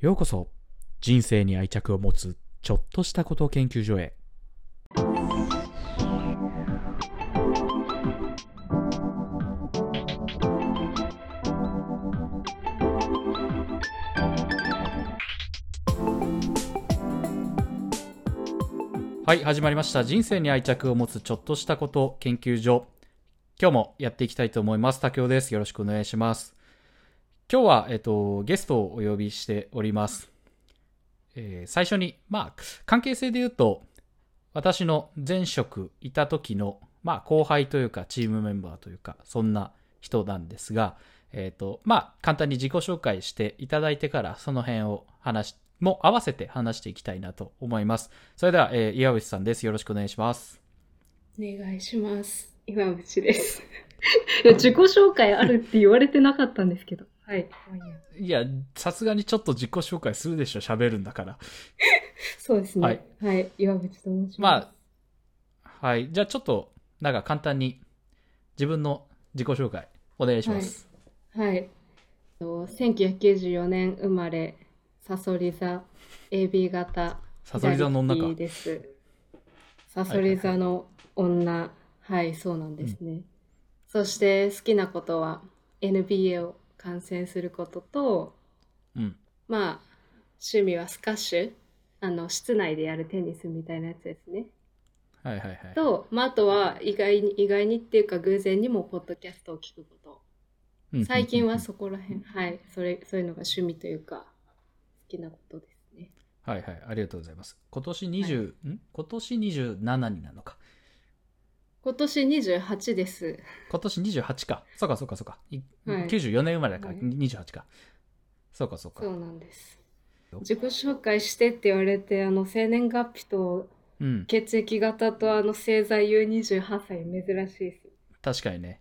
ようこそ。人生に愛着を持つちょっとしたこと研究所へ。はい始まりました。人生に愛着を持つちょっとしたこと研究所。今日もやっていきたいと思います。竹雄です。よろしくお願いします。今日は、えっと、ゲストをお呼びしております。えー最初に、まあ、関係性で言うと、私の前職いた時の、まあ、後輩というか、チームメンバーというか、そんな人なんですが、えっ、と、まあ、簡単に自己紹介していただいてから、その辺を話、も合わせて話していきたいなと思います。それでは、えー岩渕さんです。よろしくお願いします。お願いします。今淵です。いや、自己紹介あるって言われてなかったんですけど。はい。まあいいやさすがにちょっと自己紹介するでしょ、喋るんだから。そうですね。ははいい。岩淵と申します。まあ、はい。じゃあちょっと、なんか簡単に自分の自己紹介お願いします。はい。と1994年生まれ、サソリ座 AB 型サソリ座の女かです。サソリ座の女。はい、そうなんですね。そして好きなことは NBA を観戦することと、うん。まあ、趣味はスカッシュ。あの、室内でやるテニスみたいなやつですね。はいはいはい。と、まあ、あとは意外に、意外にっていうか偶然にもポッドキャストを聞くこと。うん最近はそこら辺、はい、それ、そういうのが趣味というか、好きなことですね。はいはい。ありがとうございます。今年20、ん？今年27になるのか。今年28です。今年28か。そうかそうかそうか。いはい94年生まれだからはい28か。そうかそうか。そうなんです。自己紹介してって言われて、あの、生年月日とうん。血液型とあの、星座言う28歳、珍しいです。確かにね。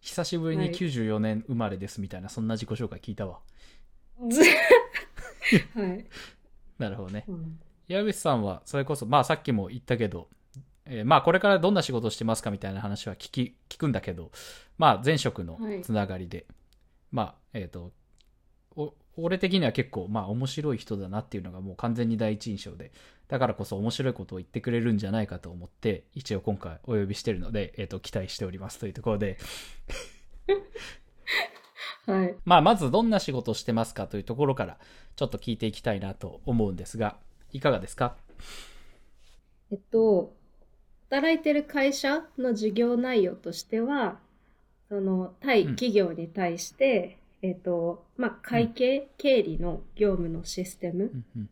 久しぶりにはい94年生まれですみたいな、そんな自己紹介聞いたわ。ず はい。なるほどね。うん矢口さんはそれこそまあさっきも言ったけど、えーまあこれからどんな仕事をしてますかみたいな話は聞き聞くんだけどまあ前職のつながりで、まあえっ、とお俺的には結構まあ面白い人だなっていうのがもう完全に第一印象でだからこそ面白いことを言ってくれるんじゃないかと思って一応今回お呼びしてるので、えー、と期待しておりますというところで。はい。まあまずどんな仕事をしてますかというところからちょっと聞いていきたいなと思うんですがいかがですか？えっと、働いてる会社の事業内容としては、その対うん。企業に対して、えっと、まあ、会計、経理の業務のシステムうんうん。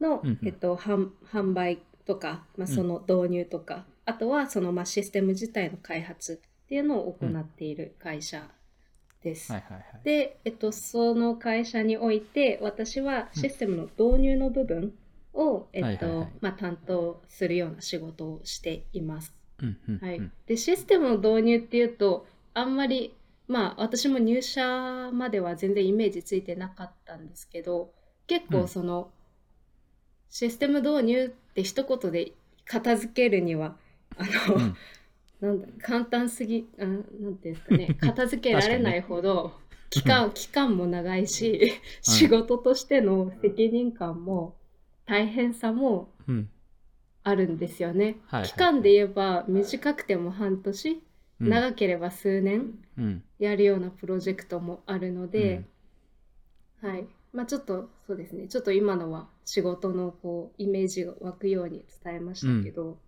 の、うんうん。えっと、販販売とか、まあ、うん。その導入とか、あとはその、まあ、システム自体の開発っていうのを行っている会社です。はいはいはい。で、えっと、その会社において私はシステムの導入の部分を、えっはいはいはい。とまあ、担当するような仕事をしています。うんうんはい。うんでシステムの導入っていうとあんまりまあ私も入社までは全然イメージついてなかったんですけど結うん。構その、システム導入って一言で片付けるにはあの、うん。なんだ簡単すぎあなんていうんですかね。片付けられないほど期間期間も長いし仕事としての責任感も大変さもうん。あるんですよね。はいはい期間で言えば短くても半年、うん。長ければ数年うん。やるようなプロジェクトもあるので、はい。まあちょっとそうですね。ちょっと今のは仕事のこうイメージが湧くように伝えましたけど、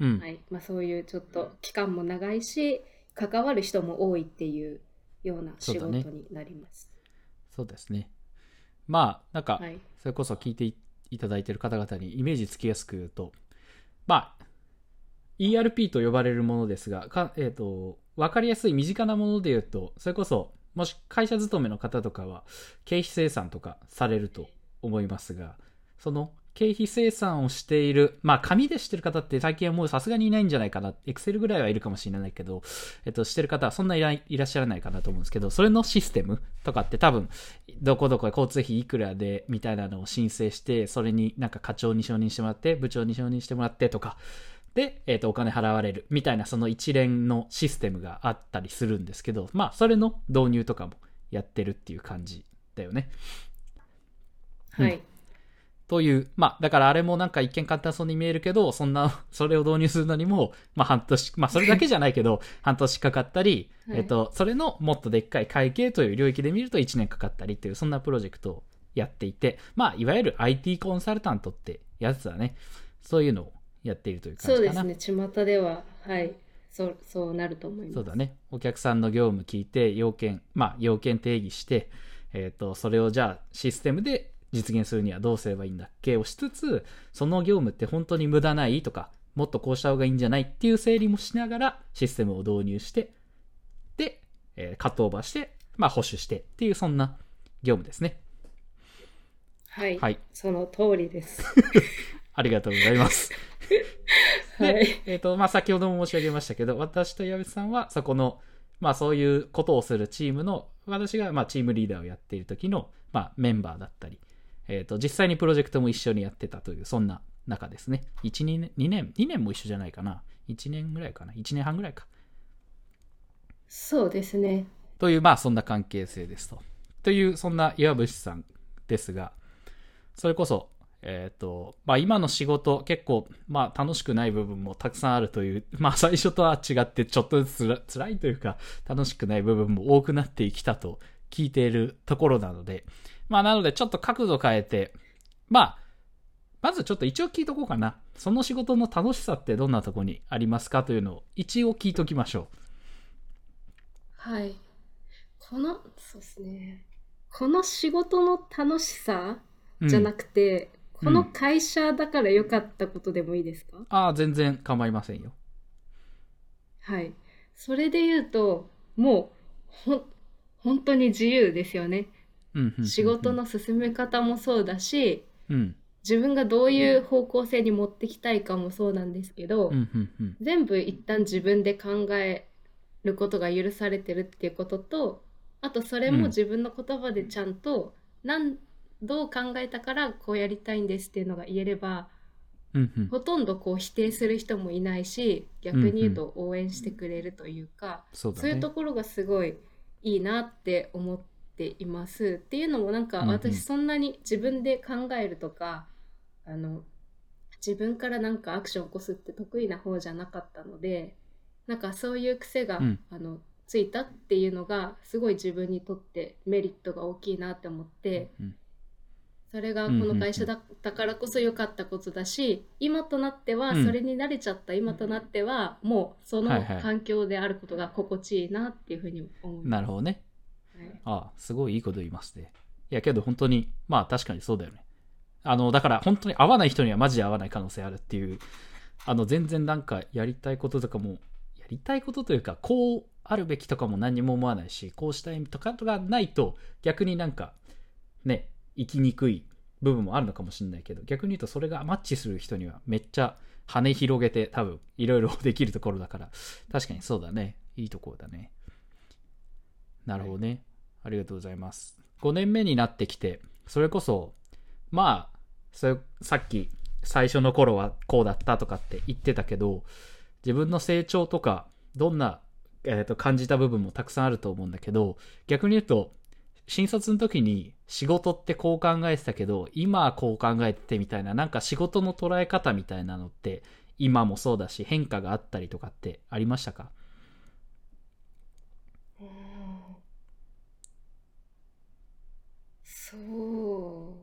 うん。はい。まあ、そういうちょっと期間も長いし関わる人も多いっていうような仕事になります。そうですね。まあなんかはい、それこそ聞いていただいている方々にイメージつきやすく言うとまあ ERP と呼ばれるものですがか、えー、と分かりやすい身近なもので言うとそれこそもし会社勤めの方とかは経費生産とかされると思いますがその経費生産をしている、まあ紙でしてる方って最近はもうさすがにいないんじゃないかな。エクセルぐらいはいるかもしれないけど、えっと、してる方はそんないらいらっしゃらないかなと思うんですけど、それのシステムとかって多分、どこどこで交通費いくらでみたいなのを申請して、それになんか課長に承認してもらって、部長に承認してもらってとか、で、えっ、と、お金払われるみたいなその一連のシステムがあったりするんですけど、まあ、それの導入とかもやってるっていう感じだよね。はい。という、まあ、だからあれもなんか一見簡単そうに見えるけど、そんな、それを導入するのにも、まあ半年、まあそれだけじゃないけど、半年かかったり、はいえっと、それのもっとでっかい会計という領域で見ると1年かかったりっていう、そんなプロジェクトをやっていて、まあ、いわゆる IT コンサルタントってやつだね。そういうのをやっているという感じかな。そうですね。巷では、はい。そう、そうなると思います。そうだね。お客さんの業務聞いて、要件、まあ、要件定義して、えっ、と、それをじゃあシステムで実現するにはどうすればいいんだっけ？をしつつ、その業務って本当に無駄ないとか、もっとこうした方がいいんじゃないっていう整理もしながらシステムを導入して、で、えーカットオーバーして、まあ、保守してっていう、そんな業務ですね。はい。はい。その通りです。ありがとうございます。はい。えっ、と、まあ、先ほども申し上げましたけど、私と矢部さんは、そこの、まあ、そういうことをするチームの、私が、まあ、チームリーダーをやっている時の、まあ、メンバーだったり、えっ、と、実際にプロジェクトも一緒にやってたという、そんな中ですね。1、2年、2年、2年も一緒じゃないかな。1年ぐらいかな。1年半ぐらいか。そうですね。という、まあ、そんな関係性ですと。という、そんな岩渕さんですが、それこそ、えっ、と、まあ、今の仕事、結構、まあ、楽しくない部分もたくさんあるという、まあ、最初とは違って、ちょっとずつつら辛いというか、楽しくない部分も多くなってきたと聞いているところなので、まあ、なので、ちょっと角度変えて、まあ、まずちょっと一応聞いとこうかな。その仕事の楽しさってどんなところにありますかというのを一応聞いときましょはい。この、そうですね。この仕事の楽しさう。じゃなくくて、この会社だから良かったことでもいいですか、ああ、全然構いませんよ。はい。それで言うと、もう、ほん、本当に自由ですよね。うんうんうんうん。仕事の進め方もそうだし、うん。自分がどういう方向性に持ってきたいかもそうなんですけど、うんうんうん。全部一旦自分で考えることが許されてるっていうこととあとそれも自分の言葉でちゃんと、なんどう考えたからこうやりたいんですっていうのが言えればうんうん。ほとんどこう否定する人もいないし逆に言うと応援してくれるというか、そうだね。そういうところがすごいいいなって思っています。っていうのもなんかうんうん私そんなに自分で考えるとか、あの自分からなんかアクションを起こすって得意な方じゃなかったのでなんかそういう癖が、うんあのついたっていうのがすごい自分にとってメリットが大きいなって思って。うんそれがこの会社だったからこそ良かったことだし、今となってはうんそれに慣れちゃった今となってはもうそのはいはい環境であることが心地いいなっていうふうに思います。なるほどね。はいああ、すごいいいこと言いますね。いや、けど本当に、まあ確かにそうだよね。あの、だから本当に合わない人にはマジで合わない可能性あるっていう、あの、全然なんかやりたいこととかも、やりたいことというか、こうあるべきとかも何にも思わないし、こうしたいとかがないと、逆になんか、ね、生きにくい部分もあるのかもしれないけど、逆に言うとそれがマッチする人にはめっちゃ羽広げて多分いろいろできるところだから、確かにそうだね。いいところだね。なるほどね。ありがとうございます。5年目になってきて、それこそ、まあ、それさっき最初の頃はこうだったとかって言ってたけど、自分の成長とか、どんな、えーと感じた部分もたくさんあると思うんだけど、逆に言うと、新卒の時に仕事ってこう考えてたけど、今はこう考えててみたいな、なんか仕事の捉え方みたいなのって、今もそうだし変化があったりとかってありましたか？そ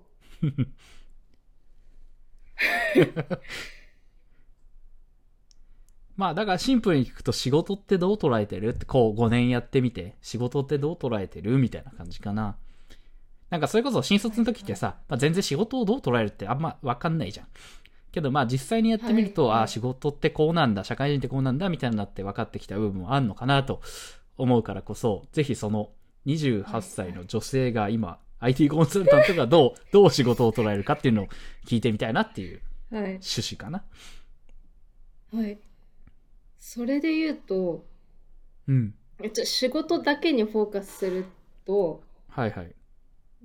う。まあだからシンプルに聞くと仕事ってどう捉えてるってこう5年やってみて仕事ってどう捉えてるみたいな感じかな。なんかそれこそ新卒の時ってさ、まあ、全然仕事をどう捉えるってあんま分かんないじゃん。けどまあ実際にやってみると、はいああ仕事ってこうなんだ、社会人ってこうなんだみたいになって分かってきた部分もあるのかなと思うからこそ、ぜひその28歳の女性が今 IT コンサルタントがどう、どう仕事を捉えるかっていうのを聞いてみたいなっていうはい。趣旨かな。はい。それで言うと、うん。えっと仕事だけにフォーカスすると、はいはい。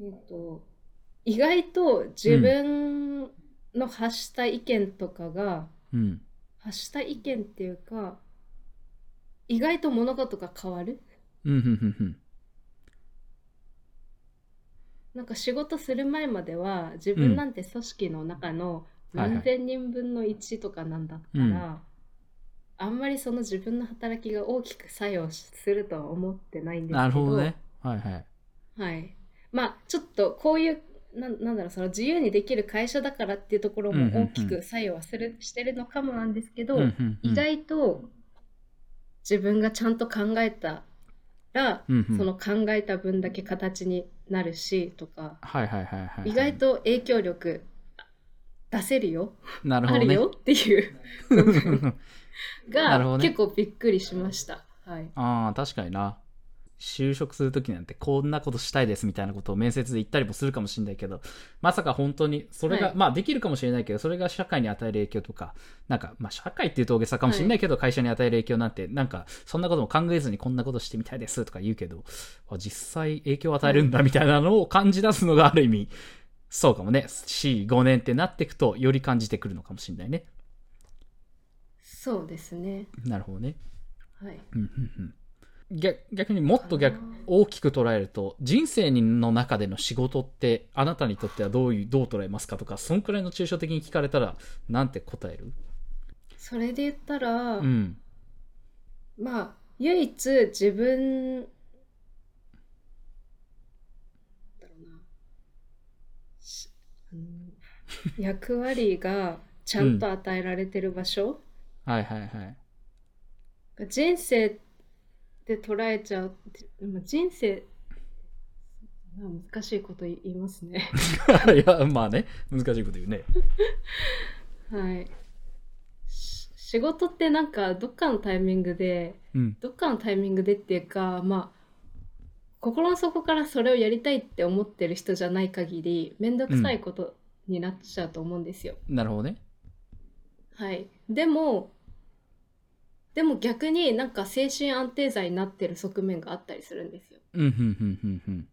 えっと、意外と自分の発した意見とかが、うん。発した意見っていうか、意外と物事が変わる。うん、うん、うん、うん。なんか仕事する前までは自分なんて組織の中の何千人分の1とかなんだったら、はいはあんまりその自分の働きが大きく作用するとは思ってないんですけどなるほどね。はいはい。はい、まあちょっとこういうなんなんだろうその自由にできる会社だからっていうところうんうんうん。も大きく作用はする、してるのかもなんですけど、うんうんうん。意外と自分がちゃんと考えたら、うんうん。その考えた分だけ形になるしとか、はいはいはいはいはい。意外と影響力出せるよ、なるほどね。あるよっていう 部分なるほどねが結構びっくりしました。はい、ああ、確かにな。就職するときなんてこんなことしたいですみたいなことを面接で言ったりもするかもしれないけど、まさか本当に、それが、はいまあできるかもしれないけど、それが社会に与える影響とか、なんか、まあ社会っていうと大げさかもしれないけど、会社に与える影響なんて、なんか、そんなことも考えずにこんなことしてみたいですとか言うけど、あ実際影響を与えるんだみたいなのを感じ出すのがある意味、そうかもね。4、5年ってなっていくと、より感じてくるのかもしれないね。そうですね。なるほどね。はい、うんうんうん逆逆にもっと逆大きく捉えると人生の中での仕事ってあなたにとってはどういうどう捉えますかとかそんくらいの抽象的に聞かれたらなんて答える？それで言ったら、うん。まあ唯一自分だろうなしあの役割がちゃんと与えられてる場所、はいはいはい。人生で捉えちゃうってでも人生まあ難しいこと言いますね。いやまあね難しいこと言うね。はい。し仕事ってなんかどっかのタイミングでうん。どっかのタイミングでっていうかまあ心の底からそれをやりたいって思ってる人じゃない限り面倒くさいことになっちゃうと思うんですよ。なるほどね。はい、でもでも逆になんか精神安定剤になってる側面があったりするんですよ。うんうんうんうんうん。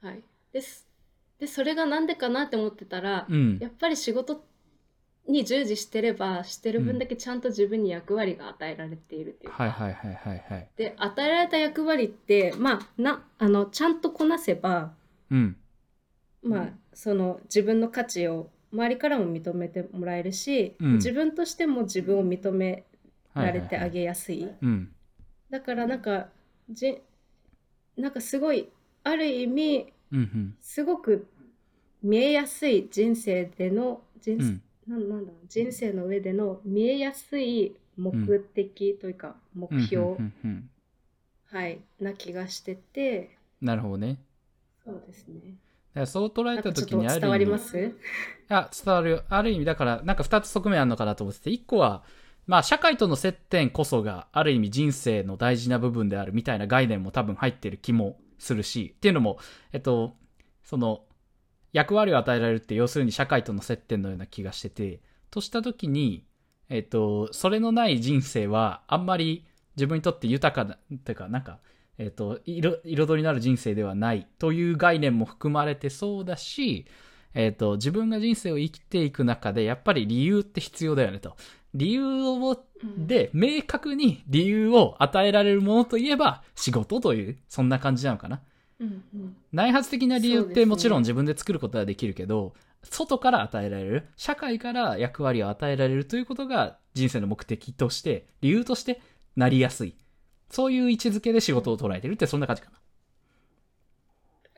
はい、です。でそれがなんでかなって思ってたら、うん。やっぱり仕事に従事してればしてる分だけちゃんと自分に役割が与えられているっていうか、はいはいはいはいはい。で与えられた役割ってまあなあのちゃんとこなせばうん。まあその自分の価値を周りからも認めてもらえるし、うん。自分としても自分を認められてあげやすい,、うん。だからなんかじなんかすごいある意味うんうん。すごく見えやすい人生での人,、うん。なんなんだろう人生の上での見えやすい目的というか目標、はいな気がしてて。なるほどね。そうですね。だからそう捉えた時にある意味伝わります？いや、伝わるよ。ある意味、だから、なんか二つ側面あるのかなと思ってて、一個は、まあ、社会との接点こそが、ある意味人生の大事な部分であるみたいな概念も多分入ってる気もするし、っていうのも、えっと、その、役割を与えられるって、要するに社会との接点のような気がしてて、とした時に、えっと、それのない人生は、あんまり自分にとって豊かな、っていうか、なんか、えっと、彩彩りのある人生ではないという概念も含まれてそうだし、えっ、と、自分が人生を生きていく中で、やっぱり理由って必要だよねと。理由を、うんで、明確に理由を与えられるものといえば、仕事という、そんな感じなのかな。うんうん内発的な理由ってもちろん自分で作ることはできるけど、外から与えられる、社会から役割を与えられるということが人生の目的として、理由としてなりやすい。そういう位置づけで仕事を捉えてるってそんな感じか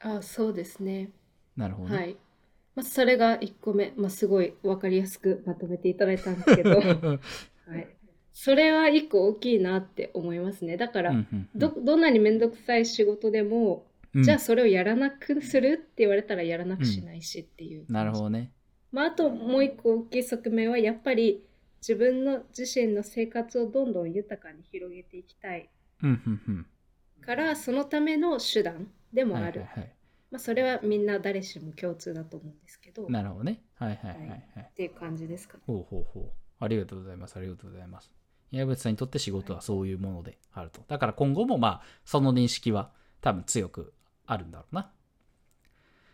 な。あそうですねなるほどね。はい、まあ、それが1個目、まあ、すごい分かりやすくまとめていただいたんですけど、はい、それは1個大きいなって思いますね。だから、うんうんうん。どどんなに面倒くさい仕事でも、うん。じゃあそれをやらなくするって言われたらやらなくしないしっていう感じ。なるほどね。まあ、あともう一個大きい側面はやっぱり自分の自身の生活をどんどん豊かに広げていきたい。うんうんうん。からそのための手段でもある、はいはいはい。まあ、それはみんな誰しも共通だと思うんですけどっなるほどね。はいはいはいはい。ていう感じですかね。ほうほうほう。ありがとうございます。ありがとうございます。矢渕さんにとって仕事はそういうものであると。だから今後もまあ、その認識は多分強くあるんだろうな。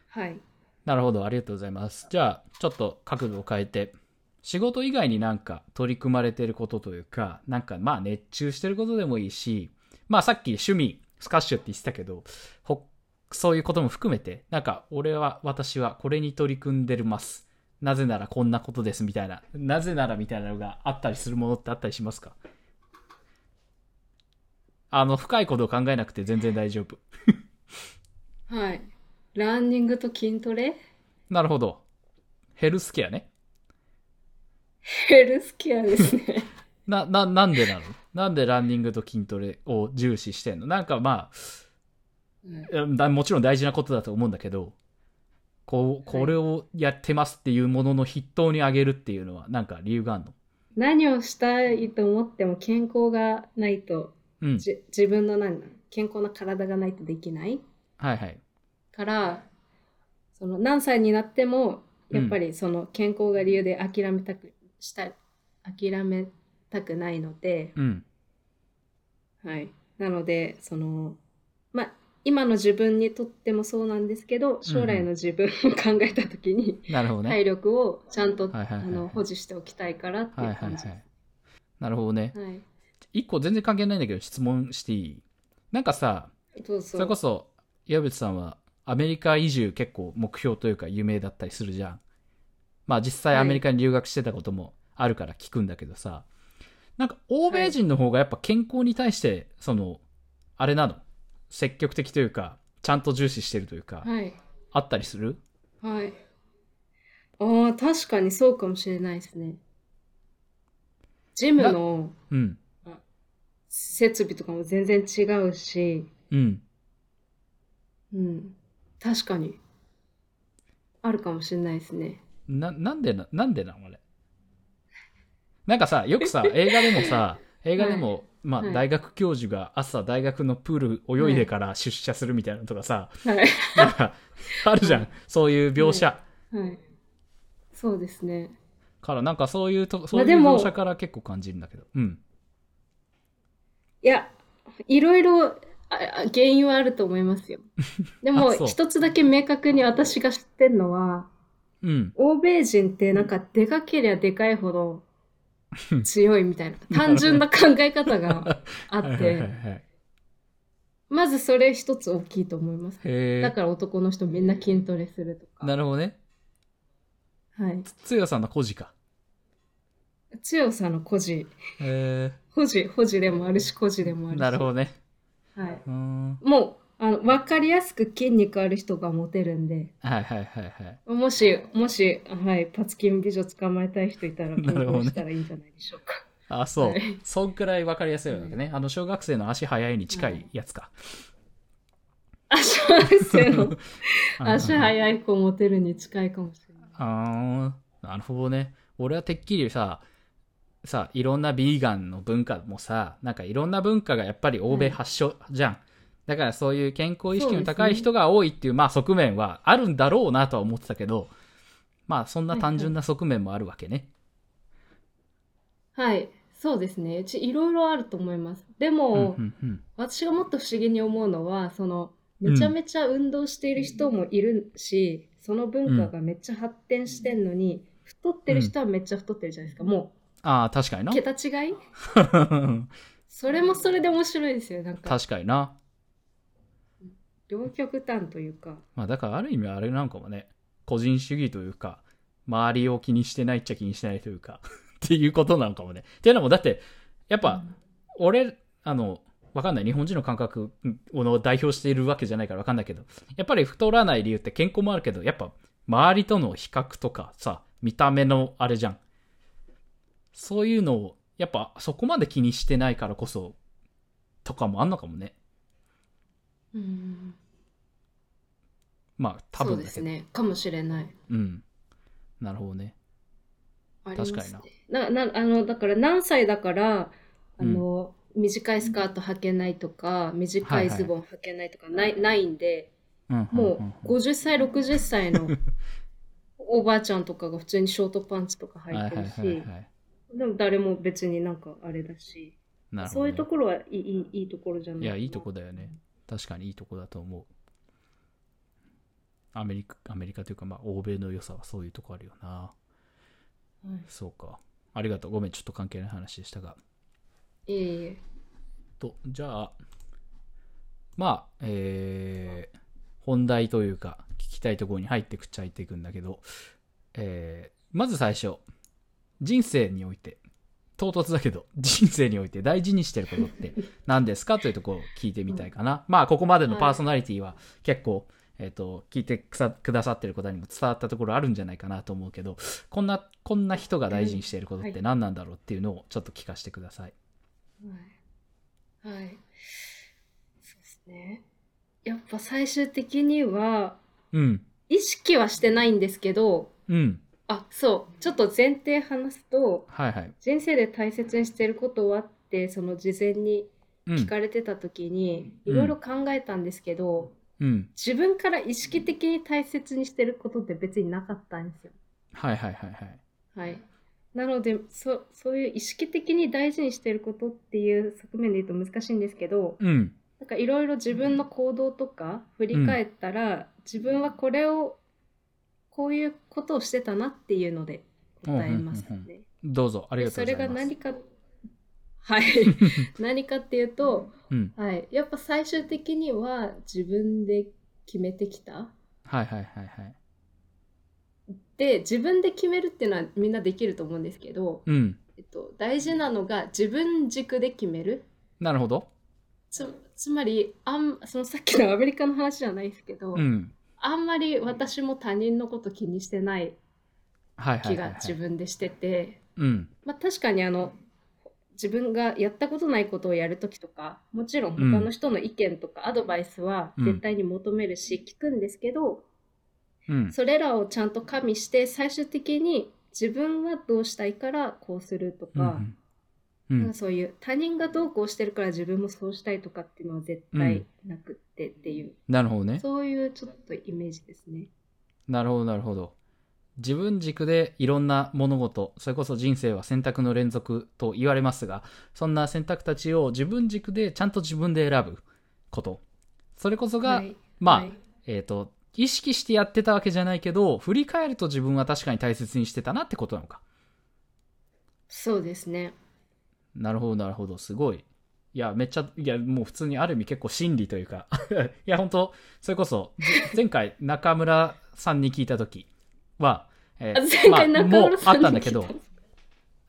はい。なるほど。ありがとうございます。じゃあ、ちょっと角度を変えて、仕事以外になんか取り組まれてることというか、なんかまあ熱中してることでもいいし、まあさっき趣味、スカッシュって言ってたけど、ほそういうことも含めて、なんか、俺は、私はこれに取り組んでるます。なぜならこんなことですみたいな、なぜならみたいなのがあったりするものってあったりしますか？あの、深いことを考えなくて全然大丈夫。はい。ランニングと筋トレ？なるほど。ヘルスケアね。ヘルスケアですね。な、な、なんでなの？なんでランニングと筋トレを重視してんの？なんかまあ、うんだもちろん大事なことだと思うんだけど、こう、これをやってますっていうものの筆頭に上げるっていうのは、なんか理由があるの？何をしたいと思っても健康がないと、うん。じ自分の何健康な体がないとできない？はいはい。から、その何歳になっても、やっぱりその健康が理由で諦めたくした、諦めたくないので、うん。はい。なので、その、まあ、今の自分にとってもそうなんですけど、将来の自分を考えたときに、なるほどね。体力をちゃんと、はいはいはいはいあの保持しておきたいからってはいいうはい感じです。はい。なるほどね。はい。一個全然関係ないんだけど質問していい？なんかさ。それこそ、岩渕さんはアメリカ移住結構目標というか有名だったりするじゃん。まあ実際はいアメリカに留学してたこともあるから聞くんだけどさ、なんか欧米人の方がやっぱ健康に対して、その、あれなの？積極的というか、ちゃんと重視してるというか、はい。あったりする？はい。ああ、確かにそうかもしれないですね。ジムのうん。設備とかも全然違うし、うん。うん。確かに。あるかもしれないですね。な、なんでな、なんでなのあれ？なんかさ、よくさ、映画でもさ、映画でも、まあ、はい大学教授が朝大学のプール泳いでから出社するみたいなのとかさ、はい。なんか、あるじゃん。そういう描写。はい。そうですね。から、なんかそういうと、そういう描写から結構感じるんだけど。うん。いや、いろいろ原因はあると思いますよ。でも一つだけ明確に私が知ってるのは、うん。欧米人ってなんかでかけりゃでかいほど強いみたいな 単純な考え方があって、はい。まずそれ一つ大きいと思います。だから男の人みんな筋トレするとか。なるほどね。はい。つよさんの孤児か。強さの孤児。へ保持、保持でもあるし、孤児でもあえ。るし。なるほどね。はい。もう、あの、わかりやすく筋肉ある人がモテるんで、はいはいはいはい。もし、もし、はい、パツキン美女捕まえたい人いたら、なるほどねしたらいいんじゃないでしょうか。あ、そう。はいそんくらいわかりやすいわけね。あの、小学生の足早いに近いやつか。あ、小学生の 足い。早い子モテるに近いかもしれない。あーなるほどね。俺はてっきりさ、さ、いろんなビーガンの文化もさ、なんかいろんな文化がやっぱり欧米発祥じゃん。だからそういう健康意識の高い人が多いっていう、まあ側面はあるんだろうなとは思ってたけど、まあそんな単純な側面もあるわけね。はい、そうですね。うちいろいろあると思います。でうんも、うんうん。私がもっと不思議に思うのは、その、めちゃめちゃ運動している人もいるし、その文化がめっちゃ発展してんのに、太ってる人はめっちゃ太ってるじゃないですか。もああ、確かになう、。桁違い？それもそれで面白いですよ。なんか、確かにな。両極端というか。まあだからある意味あれなんかもね、個人主義というか、周りを気にしてないっちゃ気にしてないというか、っていうことなのかもね。っていうのもだって、やっぱ、俺、あの、わかんない。日本人の感覚を代表しているわけじゃないからわかんないけど、やっぱり太らない理由って健康もあるけど、やっぱ周りとの比較とかさ、見た目のあれじゃん。そういうのを、やっぱそこまで気にしてないからこそ、とかもあんのかもね。うん、まあ多そう分。ですね。かもしれない。うん。なるほどね。あります確かね。ななあのだから何歳だからあの、短いスカート履けないとか短いズボン履けないとかない,、ないんでうんもんんう50歳60歳の おばあちゃんとかが普通にショートパンツとか履いてるし、はいはいはいはい。でも誰も別になんかあれだし、ね。そういうところはいいいいいいところじゃないいや、いいとこだよね。確かにいいとこだと思う。アメリカ、アメリカというか、まあ、欧米の良さはそういうとこあるよな。はいそうか。ありがとう。ごめん、ちょっと関係ない話でしたが。いえいえと、じゃあ、まあ、えー、本題というか、聞きたいところに入ってくっちゃ入っていくんだけど、えーまず最初、人生において、唐突だけど、人生において大事にしてることって何ですか？というところを聞いてみたいかな。まあ、ここまでのパーソナリティは結構、えっ、と、聞いてくさくださってる方にも伝わったところあるんじゃないかなと思うけど、こんな、こんな人が大事にしていることって何なんだろうっていうのをちょっと聞かせてください。はい。はい。そうですね。やっぱ最終的には、うん。意識はしてないんですけど、うん。あ、そう。ちょっと前提話すと、はいはい。人生で大切にしてることはって、その事前にうん。聞かれてた時に、うんいろいろ考えたんですけど、うん。自分から意識的に大切にしてることって別になかったんですよ。はいはいはいはい。はい。なので、そそういう意識的に大事にしてることっていう側面で言うと難しいんですけど、うん。なんかいろいろ自分の行動とか振り返ったら、自分はこれをこういうことをしてたなっていうので答えますうんうんうんね。どうぞ、ありがとうございます。が何かはい 何かっていうと、うん。はい、やっぱ最終的には自分で決めてきた。はいはいはいはい。で自分で決めるっていうのはみんなできると思うんですけど、うん。えっと、大事なのが自分軸で決める。なるほど。つつまりあんそのさっきの アメリカの話じゃないですけど、うん。あんまり私も他人のこと気にしてない気がはい。自分でしてて、うん。まあ、確かにあの自分がやったことないことをやるときとかもちろん他の人の意見とかアドバイスは絶対に求めるし聞くんですけど、うん。それらをちゃんと加味して最終的に自分はどうしたいからこうするとか、なんか。そういう他人がどうこうしてるから自分もそうしたいとかっていうのは絶対なくってっていう、なるほどね。そういうちょっとイメージですね。なるほどなるほど。自分軸でいろんな物事、それこそ人生は選択の連続と言われますが、そんな選択たちを自分軸でちゃんと自分で選ぶこと。それこそが、はいまあ、はいえっ、と、意識してやってたわけじゃないけど、振り返ると自分は確かに大切にしてたなってことなのか。そうですね。なるほど、なるほど。すごい。いや、めっちゃ、いや、もう普通にある意味結構真理というか。いや、本当それこそ、ぜ前回中村さんに聞いたときは、えあ前回中もあったんだけど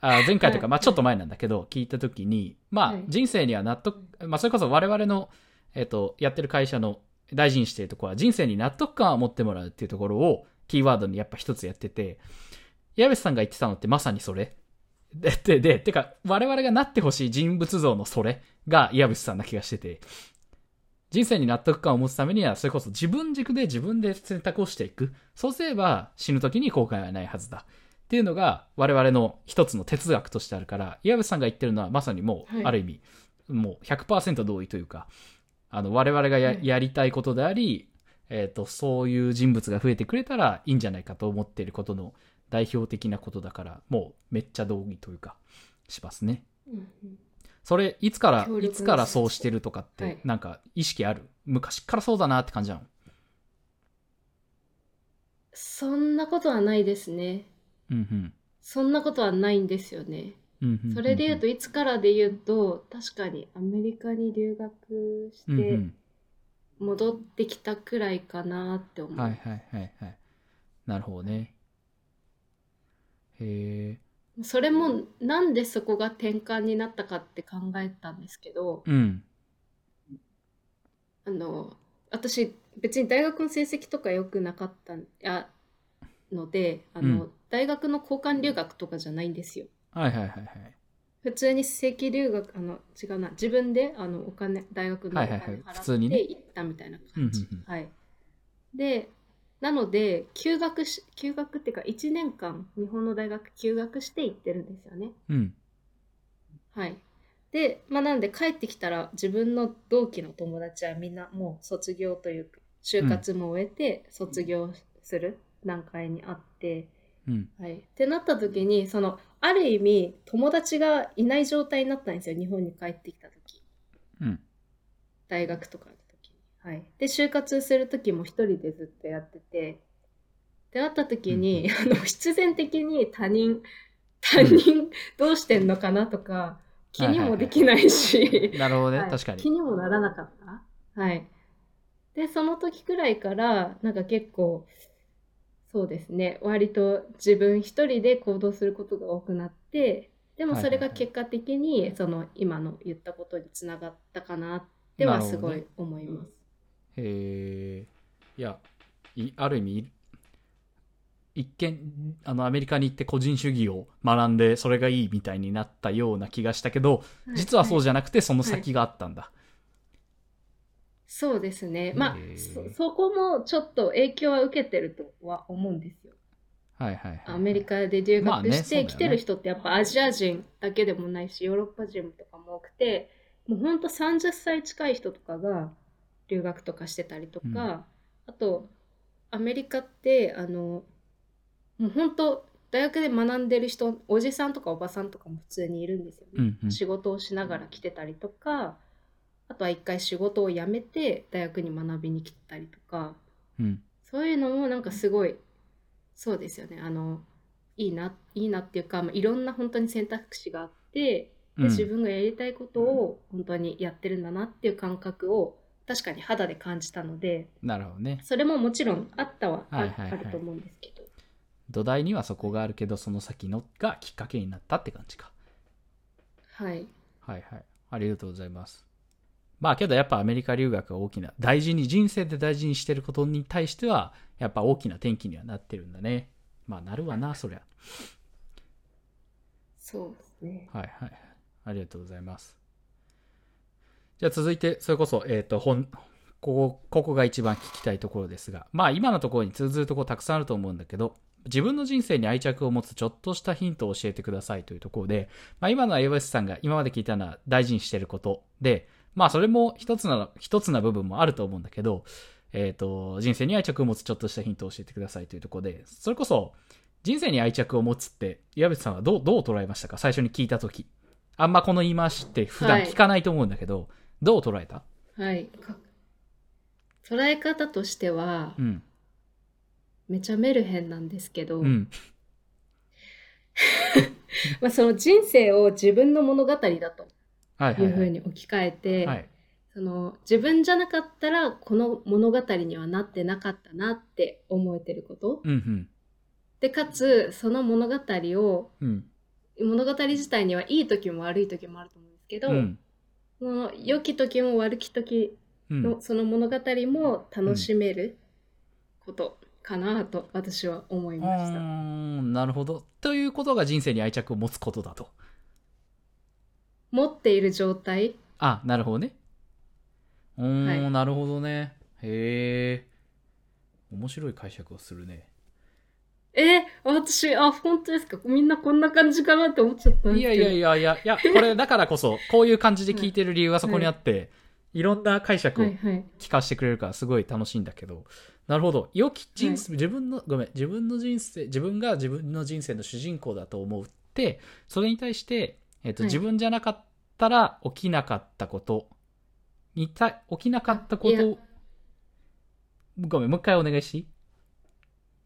あ前回というか、はいまあちょっと前なんだけど、聞いたときに、まあはい。人生には納得、まあそれこそ我々の、えっ、と、やってる会社の大事にしているところは、人生に納得感を持ってもらうっていうところを、キーワードにやっぱ一つやってて、矢部さんが言ってたのってまさにそれ。で、で、で、てか、我々がなってほしい人物像のそれが岩渕さんな気がしてて、人生に納得感を持つためには、それこそ自分軸で自分で選択をしていく。そうすれば死ぬ時に後悔はないはずだ。っていうのが我々の一つの哲学としてあるから、岩渕さんが言ってるのはまさにもう、はいある意味、もう100%同意というか、あの、我々がや,、はいやりたいことであり、えっ、と、そういう人物が増えてくれたらいいんじゃないかと思っていることの代表的なことだから、もうめっちゃ同意というか、しますね。うんうんそれ、いつからいつからそうしてるとかって、はいなんか意識ある？昔からそうだなって感じなの？そんなことはないですね。うんうん。そんなことはないんですよね。うんうんうんうんそれで言うと、いつからで言うと、確かにアメリカに留学してうんうん戻ってきたくらいかなって思う。はいはいはいはい。なるほどね。へえ。それもなんでそこが転換になったかって考えたんですけど、うん。あの、私別に大学の成績とか良くなかったんやので、あの、うん大学の交換留学とかじゃないんですよ。はいはいはいはい。普通に正規留学、あの、違うな、自分であのお金、大学のお金払って行ったみたいな感じ。はい。で、なので、休学し、休学っていうか、1年間、日本の大学休学して行ってるんですよね。うん。はい。で、まあ、なんで帰ってきたら、自分の同期の友達はみんなもう卒業というか、就活も終えて卒業する段階にあって、うん。はい。ってなった時に、その、ある意味、友達がいない状態になったんですよ、日本に帰ってきた時。うん。大学とか。はい。で、就活する時も一人でずっとやってて、ってなった時に、あの、必然的に他人、他人どうしてんのかなとか、気にもできないし、なるほどね、はい確かに気。にもならなかった？はい。で、その時くらいから、なんか結構、そうですね、割と自分一人で行動することが多くなって、でもそれが結果的に、その今の言ったことにつながったかなってはすごい思います。へえいやいある意味一見あのアメリカに行って個人主義を学んでそれがいいみたいになったような気がしたけど実はそうじじゃなくてその先があったんだ、そうですね。まあへー、そそこもちょっと影響は受けてるとは思うんですよ。はいはいはいアメリカで留まあ学して来てる人ってやっぱアジア人だけでもないし、ヨーロッパ人とかも多くて、もうほんと30歳近い人とかが留学とかしてたりとか、うん。あと、アメリカって、あの、もう本当大学で学んでる人、おじさんとかおばさんとかも普通にいるんですよね。うんうん。仕事をしながら来てたりとか、あとは一回仕事を辞めて大学に学びに来てたりとか、うん。そういうのもなんかすごい、そうですよね。あの、いいな、いいなっていうか、まあ、いろんな本当に選択肢があって、うん。で自分がやりたいことを本当にやってるんだなっていう感覚を確かに肌で感じたので、なるほどね。それももちろんあったはあ,、はいはいはい。あると思うんですけど。土台にはそこがあるけどその先のがきっかけになったって感じか。はい。はいはい。ありがとうございます。まあけどやっぱアメリカ留学が大きな大事に人生で大事にしてることに対してはやっぱ大きな転機にはなってるんだね。まあなるわなそりゃ。そうですね。はいはい。ありがとうございますじゃあ続いてそれこそえっ、と本ここここが一番聞きたいところですがまあ今のところに通ずるところたくさんあると思うんだけど自分の人生に愛着を持つちょっとしたヒントを教えてくださいというところで、まあ、今のは岩橋さんが今まで聞いたのは大事にしてることで、まあそれも一つな、一つな部分もあると思うんだけど、えっ、と、人生に愛着を持つちょっとしたヒントを教えてくださいというところで、それこそ人生に愛着を持つって岩渕さんはどう、どう捉えましたか？最初に聞いたとき。あんまこの言い回しって普段聞かないと思うんだけど、どう捉えた？はい。か捉え方としてはう、ん。めちゃメルヘンなんですけど、うん。まあ、その人生を自分の物語だとはいうふうはい。に置き換えて、はい。その自分じゃなかったらこの物語にはなってなかったなって思えてることうんうん。でかつその物語をうん。物語自体にはいい時も悪い時もあると思うんですけど、うん。その良き時も悪き時うんのその物語も楽しめることかなと私は思いうました。なるほど。ということが人生に愛着を持つことだと。持っている状態あ、なるほどね。うーん、はいなるほどね。へえ。面白い解釈をするね。え私あ本当ですか？みんなこんな感じかなって思っちゃったんですけど。いやいやいやいや、いや、これだからこそ、こういう感じで聞いてる理由はそこにあって、い。ろんな解釈をはいはい聞かせてくれるからすごい楽しいんだけど、なるほど。良き人生、自分の、ごめん、自分の人生、自分が自分の人生の主人公だと思うって、それに対して、えっ、と、はい。自分じゃなかったら起きなかったこと。にた、起きなかったこと、ごめん、もう一回お願いしていい？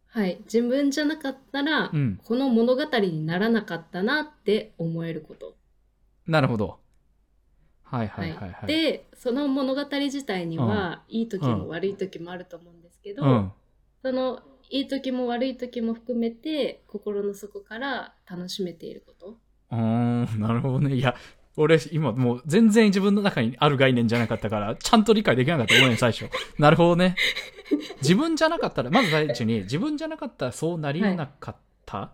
はい自分じゃなかったら、うん。この物語にならなかったなって思えること。なるほど。はいはいはいはい。でその物語自体には、いい時うんも悪い時もあると思うんですけど、うん。そのいい時も悪い時も含めて心の底から楽しめていること。うーん、なるほどね。いや、俺、今もう全然自分の中にある概念じゃなかったから、ちゃんと理解できなかったごめん、最初。なるほどね。自分じゃなかったら、まず第一に、自分じゃなかったらそうなり得なかった、っ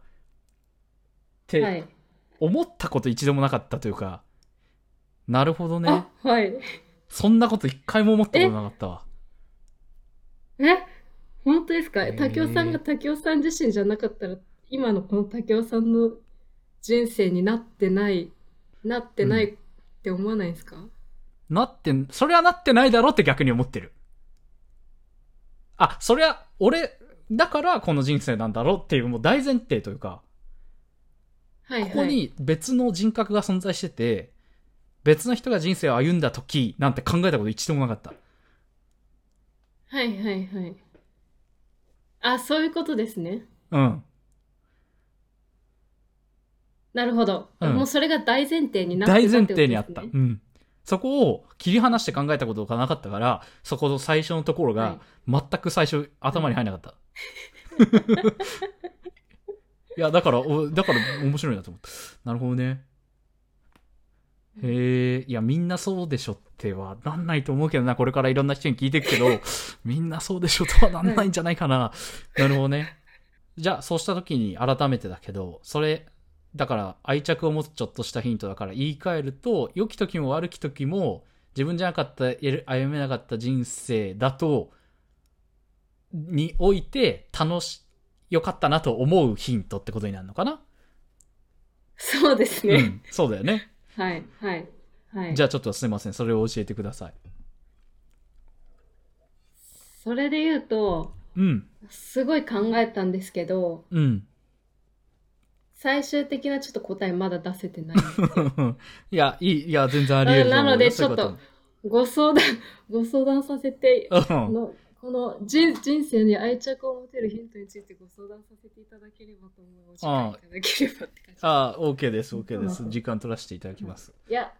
てはい。思ったこと一度もなかったというか、なるほどねあ。はい。そんなこと一回も思ったことなかったわ。え？本当ですか？竹雄さんが竹雄さん自身じゃなかったら今のこの竹雄さんの人生になってないなってないって思わないですか、なって、それはなってないだろって逆に思ってる。あ、それは、俺、だからこの人生なんだろうっていうもう大前提というか、はいはい。ここに別の人格が存在してて、別の人が人生を歩んだ時なんて考えたこと一度もなかった。はいはいはい。あ、そういうことですね。うん。なるほど。うんもうそれが大前提になってた大前ってことですね提にあった。うん。そこを切り離して考えたことがなかったから、そこの最初のところはがい、全く最初頭に入んなかった。いや、だから、おだから面白いなと思った。なるほどね。へえ、いや、みんなそうでしょってはなんないと思うけどな、これからいろんな人に聞いていくけど、みんなそうでしょとはなんないんじゃないかな。なるほどね。じゃあ、そうした時に改めてだけど、それ、だから愛着を持つちょっとしたヒントだから言い換えると、良き時も悪き時も、自分じゃなかった、歩めなかった人生だと、において楽し、良かったなと思うヒントってことになるのかな、そうですね。うん、そうだよね。はい、はい、はい。じゃあちょっとすいません。それを教えてください。それで言うと、うん。すごい考えたんですけど、うん。最終的なちょっと答えまだ出せてない。いや、いい、いや、全然あり得ると思うよなのでちょっご相談、ご相談させて、のこの人人生に愛着を持てるヒントについてご相談させていただければと思うお時間いただければって感じ。ああ、OK です、OK です。うん時間取らせていただきます。いや、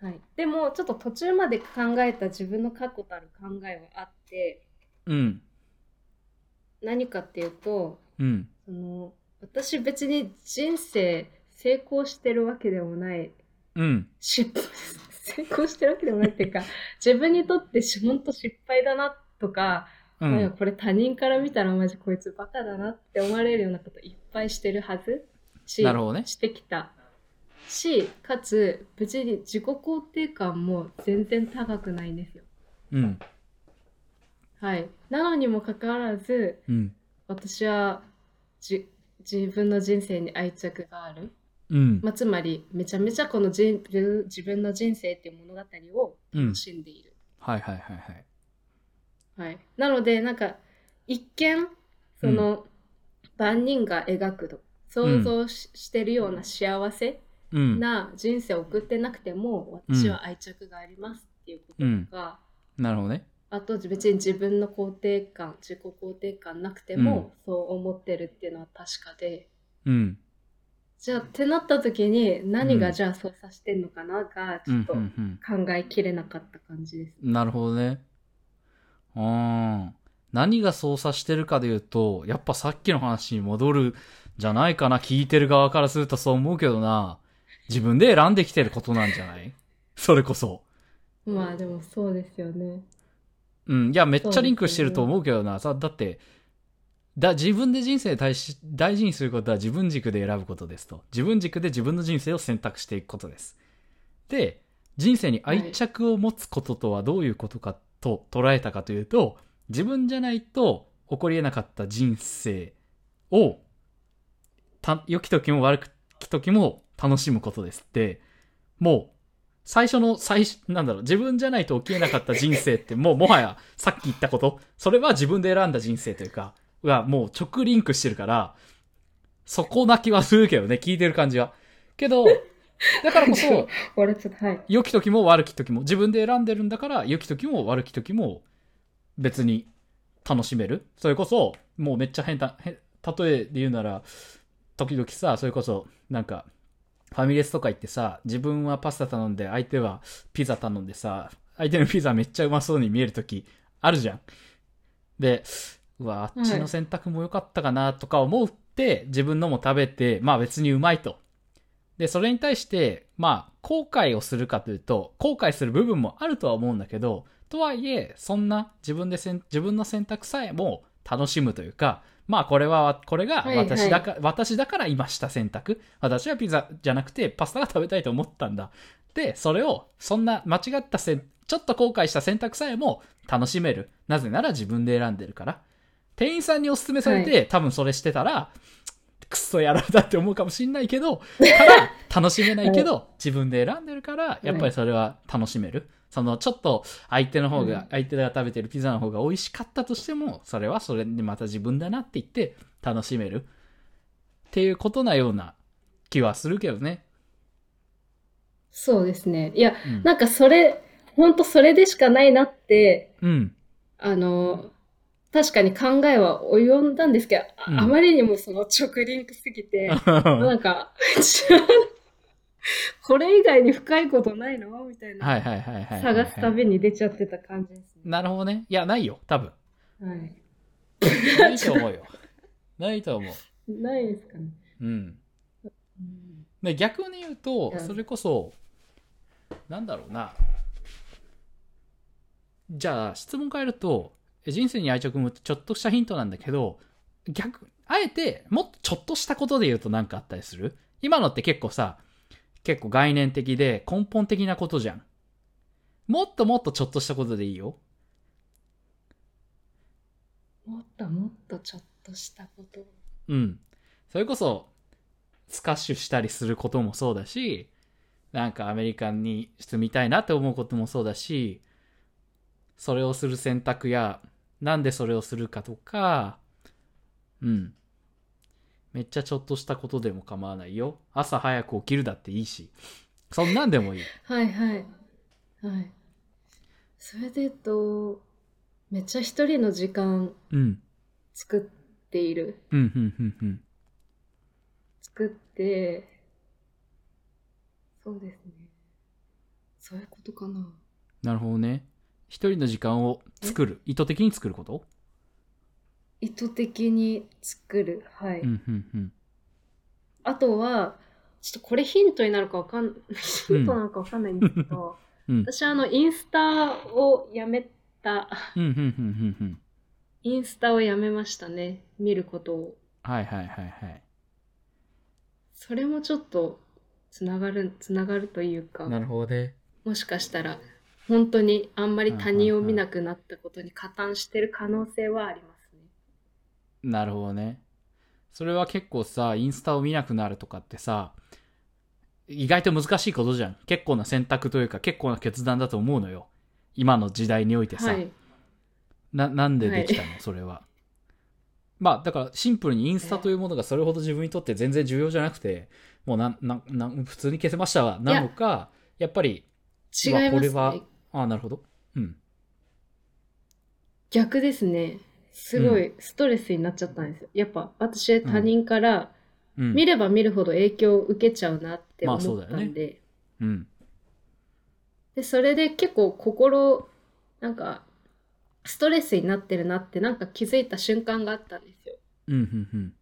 はい。でも、ちょっと途中まで考えた自分の確固たる考えはあって、うん。何かっていうと、うん。その私別に人生成功してるわけでもないうん。失成功してるわけでもないっていうか 自分にとってし本当失敗だなとか、うん。これ他人から見たらマジこいつバカだなって思われるようなこといっぱいしてるはずしなるほどねしてきたしかつ別に自己肯定感も全然高くないんですよ。うん。はい、なのにもかかわらずうん。私はじ自分の人生に愛着がある。うん。まあ、つまりめちゃめちゃこの人自分の人生っていう物語をうん楽。しんでいる、はいはいはいはい。はい、なのでなんか一見その、万人が描くと想像し,、してるような幸せうん。な人生を送ってなくても私は愛着がありますっていうこととか、なるほどね。あと別に自分の肯定感自己肯定感なくてもそう思ってるっていうのは確かで、うん。じゃあってなった時に何うんがじゃあ操作してんのかながちうんょっとうんうん。考えきれなかった感じです。なるほどね。うん。何が操作してるかで言うと、やっぱさっきの話に戻るんじゃないかな。聞いてる側からするとそう思うけどな。自分で選んできてることなんじゃない？それこそ。まあでもそうですよね。うん。いや、めっちゃリンクしてると思うけどな。さ、だって、だ、自分で人生大し大事にすることは自分軸で選ぶことですと。自分軸で自分の人生を選択していくことです。で、人生に愛着を持つこととはどういうことかと捉えたかというと、自分じゃないと起こり得なかった人生を、た、良き時も悪き時も楽しむことですって、もう、最初の最初、なんだろう、自分じゃないと起きえなかった人生って、もうもはやさっき言ったこと、それは自分で選んだ人生というか、がもう直リンクしてるから、そこな気はするけどね、聞いてる感じは。けど、だからこそ。良き時も悪き時も、自分で選んでるんだから、良き時も悪き時も、別に楽しめる。それこそ、もうめっちゃ変な、変例えで言うなら、時々さ、それこそ、なんか、ファミレスとか行ってさ、自分はパスタ頼んで、相手はピザ頼んでさ、相手のピザめっちゃうまそうに見える時あるじゃん。で、うわ、あっちの選択も良かったかなとか思って、自分のも食べて、まあ別にうまいと。で、それに対して、まあ、後悔をするかというと、後悔する部分もあるとは思うんだけど、とはいえ、そんな自分でせん自分の選択さえも楽しむというか、まあこれは、これがはいはい私だか、私だから今した選択。私はピザじゃなくてパスタが食べたいと思ったんだ。で、それを、そんな間違ったせん、ちょっと後悔した選択さえも楽しめる。なぜなら自分で選んでるから。店員さんにお勧めされて、多分それしてたら、クソやられたって思うかもしんないけど、から楽しめないけど、自分で選んでるから、やっぱりそれは楽しめる。その、ちょっと相手の方が、うん相手が食べてるピザの方が美味しかったとしても、それはそれでまた自分だなって言って楽しめる。っていうことなような気はするけどね。そうですね。いや、うん。なんかそれ、ほんとそれでしかないなって、うん。あの、確かに考えは及んだんですけど、あうんあまりにもその直リンクすぎて、なんか、これ以外に深いことないの？みたいな。はいはいはいはいはい。探すたびに出ちゃってた感じですね。なるほどね。いや、ないよ、多分。はい。ないと思うよ。ないと思う。ないですかね。うん。うんで逆に言うとう、んそれこそ、なんだろうな。じゃあ、質問変えると、え人生に愛着を持ってちょっとしたヒントなんだけど、逆、あえて、もっとちょっとしたことで言うと何かあったりする？今のって結構さ、結構概念的で根本的なことじゃん。もっともっとちょっとしたことでいいよ。もっともっとちょっとしたこと。うん。それこそ、スカッシュしたりすることもそうだし、なんかアメリカに住みたいなって思うこともそうだし、それをする選択や、なんでそれをするかとか、うん。めっちゃちょっとしたことでも構わないよ。朝早く起きるだっていいし。そんなんでもいい。はいはい。はい。それで言うと、めっちゃ一人の時間うん。作っている。うん、うん、うん、うん。作って、そうですね。そういうことかな。なるほどね。一人の時間を作る。意図的に作ること？意図的に作る。はい。うん、うん、うん。あとは、ちょっとこれヒントになるかわかん、ヒントなのかわかんないんですけど、うん。私あの、インスタをやめた、うん、うん、うん、うん、うん。インスタをやめましたね。見ることを。はいはいはいはい。それもちょっと、つながる、つながるというか、なるほどね。もしかしたら、本当にあんまり他人を見なくなったことに加担してる可能性はありますね。なるほどね。それは結構さ、インスタを見なくなるとかってさ、意外と難しいことじゃん。結構な選択というか、結構な決断だと思うのよ。今の時代においてさ。はい。な、なんでできたの、それは。まあ、だからシンプルにインスタというものがそれほど自分にとって全然重要じゃなくて、もうなん、なん、なん普通に消せましたわ。なのか、やっぱり、違いますこれはね。ああ、なるほど。うん。逆ですね。すごいストレスになっちゃったんですよ。やっぱ私他人からうん。見れば見るほど影響を受けちゃうなってまあ思ったんで、うん。で、それで結構心、なんか、ストレスになってるなってなんか気づいた瞬間があったんですよ。うん、うん、うん。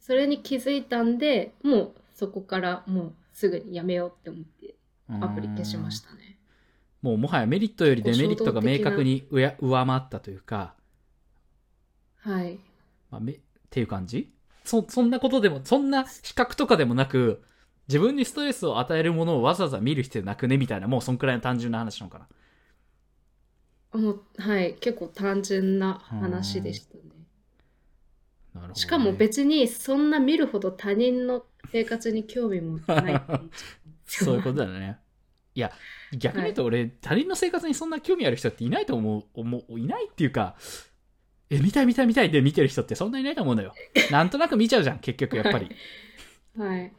それに気づいたんで、もうそこからもうすぐにやめようって思ってアプリ消しましたね。もうもはやメリットよりデメリットが明確に上上回ったというか、はい。まあ、めっていう感じ？そ、そんなことでも、そんな比較とかでもなく、自分にストレスを与えるものをわざわざ見る必要なくねみたいな、もうそんくらいの単純な話なのかな？もうはい。結構単純な話でしたね。なるほどねしかも別にそんな見るほど他人の生活に興味もないそういうことだよね。いや、逆に言うと俺、他人の生活にそんな興味ある人っていないと思う、思ういないっていうか、え、見たい見たい見たいで見てる人ってそんなにいないと思うのよ。なんとなく見ちゃうじゃん、結局やっぱり。はい。はい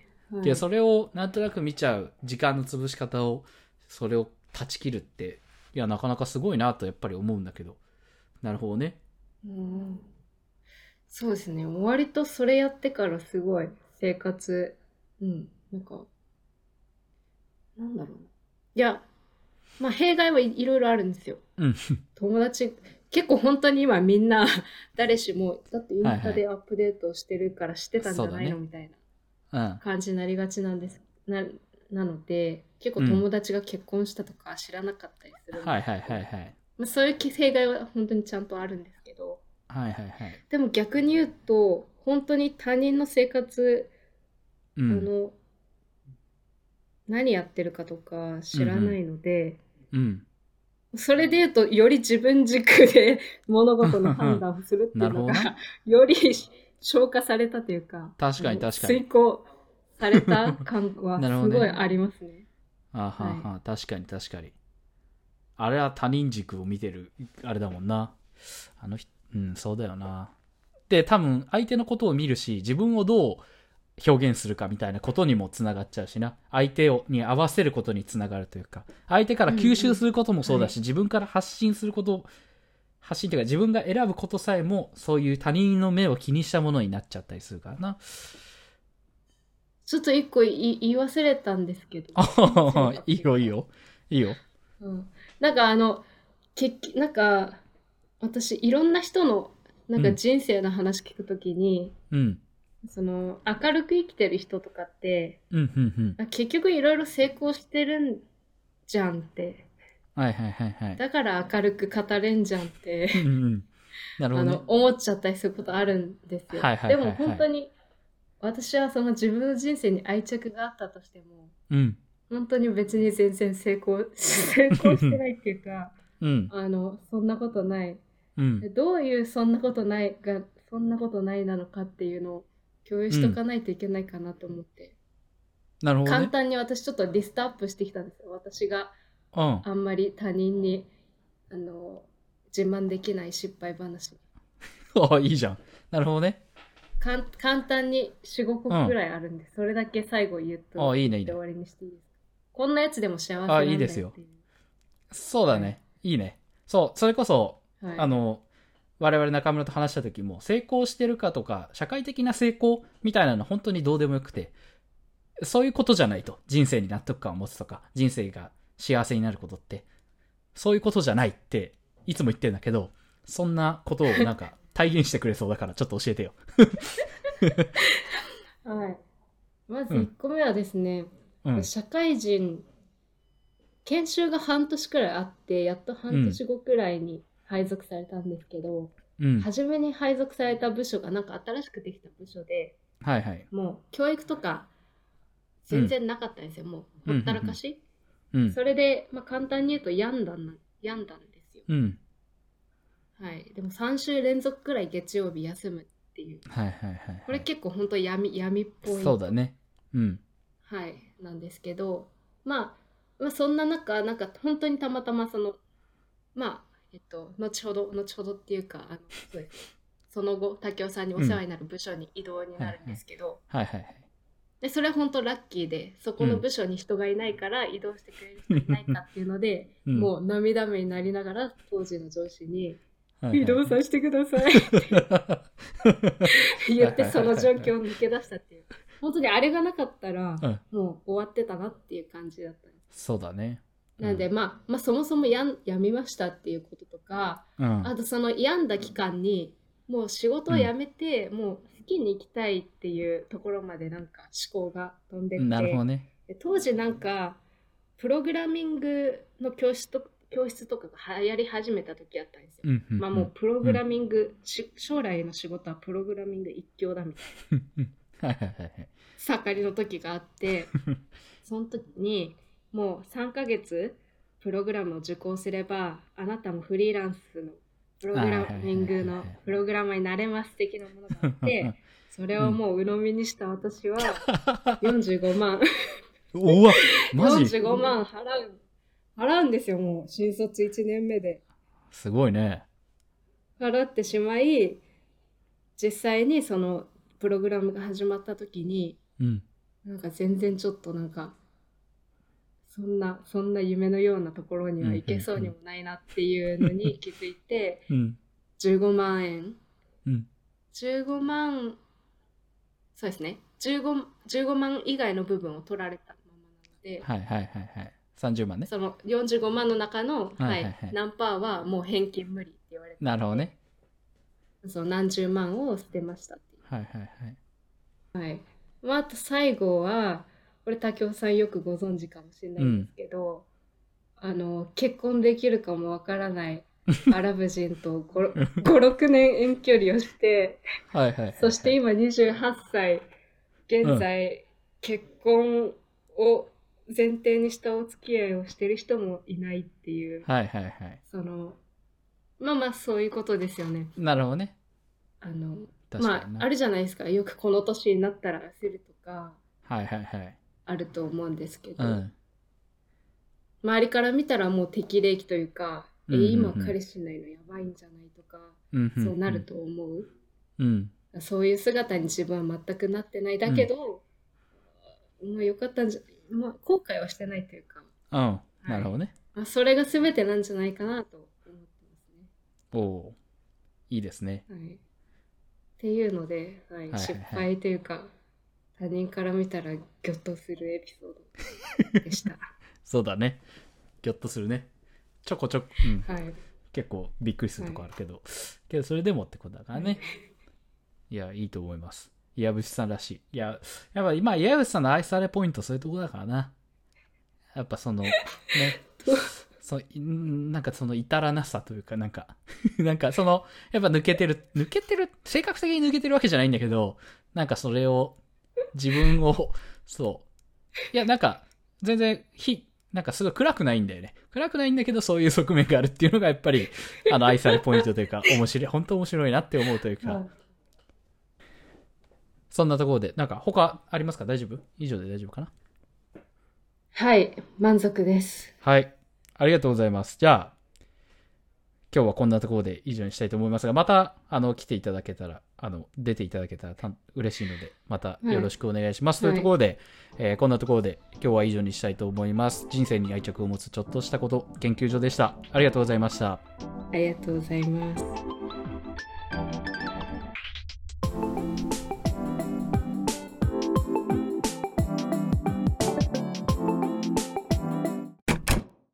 で、それをなんとなく見ちゃう時間の潰し方を、それを断ち切るって、いや、なかなかすごいなとやっぱり思うんだけど。なるほどね。うんそうですね。割とそれやってからすごい生活、うん、なんか、なんだろうな。いや、まあ弊害はいいろいろあるんですよ。うん。友達、結構本当に今みんな 誰しも、だってインスタでアップデートしてるから知ってたんじゃないの、みたいなうん。感じになりがちなんです。ななので、結構友達が結婚したとか知らなかったりするんではいはいはいはい。まあ、そういう弊害は本当にちゃんとあるんですけど、はいはいはい。でも逆に言うと、本当に他人の生活、うん。あの、何やってるかとか知らないので、うん。それで言うと、より自分軸で 物事の判断をするっていうのが、より消化されたというか、確かに確かに遂行された感はすごいありますね。あはは、確かに確かに。あれは他人軸を見てる、あれだもんな。あの人、うん、そうだよな。で、多分、相手のことを見るし、自分をどう表現するかみたいなことにもつながっちゃうしな。相手をに合わせることにつながるというか、相手から吸収することもそうだし、うん自分から発信すること、発信というか自分が選ぶことさえも、そういう他人の目を気にしたものになっちゃったりするからな。ちょっと一個言い忘れたんですけど。あ いいよいいよ。いいよ。うん、なんかあの、結局なんか、私、いろんな人の、なんか人生の話聞くときに、うん。その、明るく生きてる人とかって、うん、うん、うん。あ結局いろいろ成功してるんじゃんって。はいはいはいはい。だから明るく語れんじゃんって。うんうん。なるほあどねの。思っちゃったりすることあるんですよ。はいはいはいはいでも本当に私はその自分の人生に愛着があったとしてもうん。本当に別に全然成功 成功してないっていうかうん。あのそんなことないうん。どういうそんなことないがそんなことないなのかっていうのを共有しとかないといけないかなと思って、なるほどね。簡単に私ちょっとリストアップしてきたんですよ私がうん。あんまり他人にあの自慢できない失敗話 あ、いいじゃん。なるほどね。かん簡単に4、5個くらいあるんで、それだけ最後言うと、あ、いいね、いいね終。わりにしていいですかこんなやつでも幸せなんだあよいいですよそうだね。いいね。そう、それこそ、はい、あの、我々中村と話した時も、成功してるかとか、社会的な成功みたいなの本当にどうでもよくて、そういうことじゃないと。人生に納得感を持つとか、人生が幸せになることって、そういうことじゃないって、いつも言ってるんだけど、そんなことをなんか体現してくれそうだから、ちょっと教えてよ。はい。まずうん1個目はですね、うん。社会人、研修が半年くらいあって、やっと半年後くらいに配属されたんですけど、うん。初めに配属された部署がなんか新しくできた部署で、はいはい。もう教育とか全然なかったんですよ、もうほったらかし。うん。それで、まあ、簡単に言うと病んだんな病んだんですよ。うん。はい。でも3週連続くらい月曜日休むっていう。はいはいはい。これ結構本当闇闇っぽい。そうだね。うん。はい。なんですけど、まあ、まあ、そんな中、なんか本当にたまたまその、まあ、えっと、後ほど、後ほどっていうか、あのその後、竹雄さんにお世話になる部署に移動になるんですけど、はいはいはい。でそれは本当ラッキーで、そこの部署に人がいないから移動してくれる人いないかっていうので、うん。もう涙目になりながら当時の上司に、はいはい移動させてください言ってその状況を抜け出したっていう。本当にあれがなかったらうん。もう終わってたなっていう感じだったそうだね。なんで、まあ、まあそもそもやんやみましたっていうこととかうん。あとその病んだ期間にもう仕事を辞めて、もう好きに行きたいっていうところまでなんか思考が飛んでってなるほどね。で当時なんかプログラミングの教室と教室とかが流行り始めた時あったんですよ。うんうん。まあもうプログラミング、し将来の仕事はプログラミング一強だみたいなうん。はいはいはいはい。盛りの時があって その時にもう3ヶ月プログラムを受講すればあなたもフリーランスのプログラミングのプログラマーになれます的なものがあって それをもう鵜呑みにした私は 45万うわ、マジ？45万払う払うんですよもう新卒1年目で。すごいね。払ってしまい実際にそのプログラムが始まった時にうん。なんか全然ちょっとなんかそんなそんな夢のようなところには行けそうにもないなっていうのに気づいてうん。15万円うん。15万そうですね 15, 15万以外の部分を取られたままなので、はいはいはいはい。30万ね。その45万の中の、はいはいはいはい何パーはもう返金無理って言われてなるほどね。その何十万を捨てましたっていうはいはいはい。はい。まあ、あと最後は、これ、竹雄さんよくご存知かもしれないんですけど、あの、結婚できるかもわからない アラブ人と5、5 6年遠距離をして、はいはいはい。そして今28歳、現在、結婚を前提にしたお付き合いをしてる人もいないっていう、はいはいはい。その、まあまあそういうことですよね。なるほどね。あの。まあ、あるじゃないですか。よくこの年になったら焦るとか、はいはいはい。あると思うんですけど、うん。周りから見たらもう適齢期というか、うんうんうんえ今彼氏いないのやばいんじゃないとか、うん。そうなる。と思う、うん。そういう姿に自分は全くなってないだけど、まあよかったんじゃ、まあ、後悔はしてないというか、うん。なるほどね。まあ、それが全てなんじゃないかなと思ってますおおーいいですね。ね。はい、っていうので、はいはいはい失敗というか他人から見たらギョッとするエピソードでした。そうだね。ギョッとするね。ちょこちょこ、うん、はい。結構びっくりするとこあるけど、けどそれでもってことだからね。いや、いいと思います。岩渕さんらしい。いや、やっぱ今、岩渕さんの愛されポイントそういうとこだからな。やっぱその、ね、そなんかその至らなさというか、なんか、なんかその、やっぱ抜けてる、抜けてる、性格的に抜けてるわけじゃないんだけど、なんかそれを、自分を、そう。いや、なんか、全然、ひ、なんかすごい暗くないんだよね。暗くないんだけど、そういう側面があるっていうのが、やっぱり、あの、愛されポイントというか、面白い、本当面白いなって思うというか、はいそんなところで、なんか他ありますか？大丈夫？以上で大丈夫かな？はい、満足です。はい。ありがとうございます。じゃあ、今日はこんなところで以上にしたいと思いますが、また、あの、来ていただけたら、あの、出ていただけたらたん嬉しいので、またよろしくお願いします。はいというところで、えーこんなところで今日は以上にしたいと思います。人生に愛着を持つちょっとしたこと、研究所でした。ありがとうございました。ありがとうございます。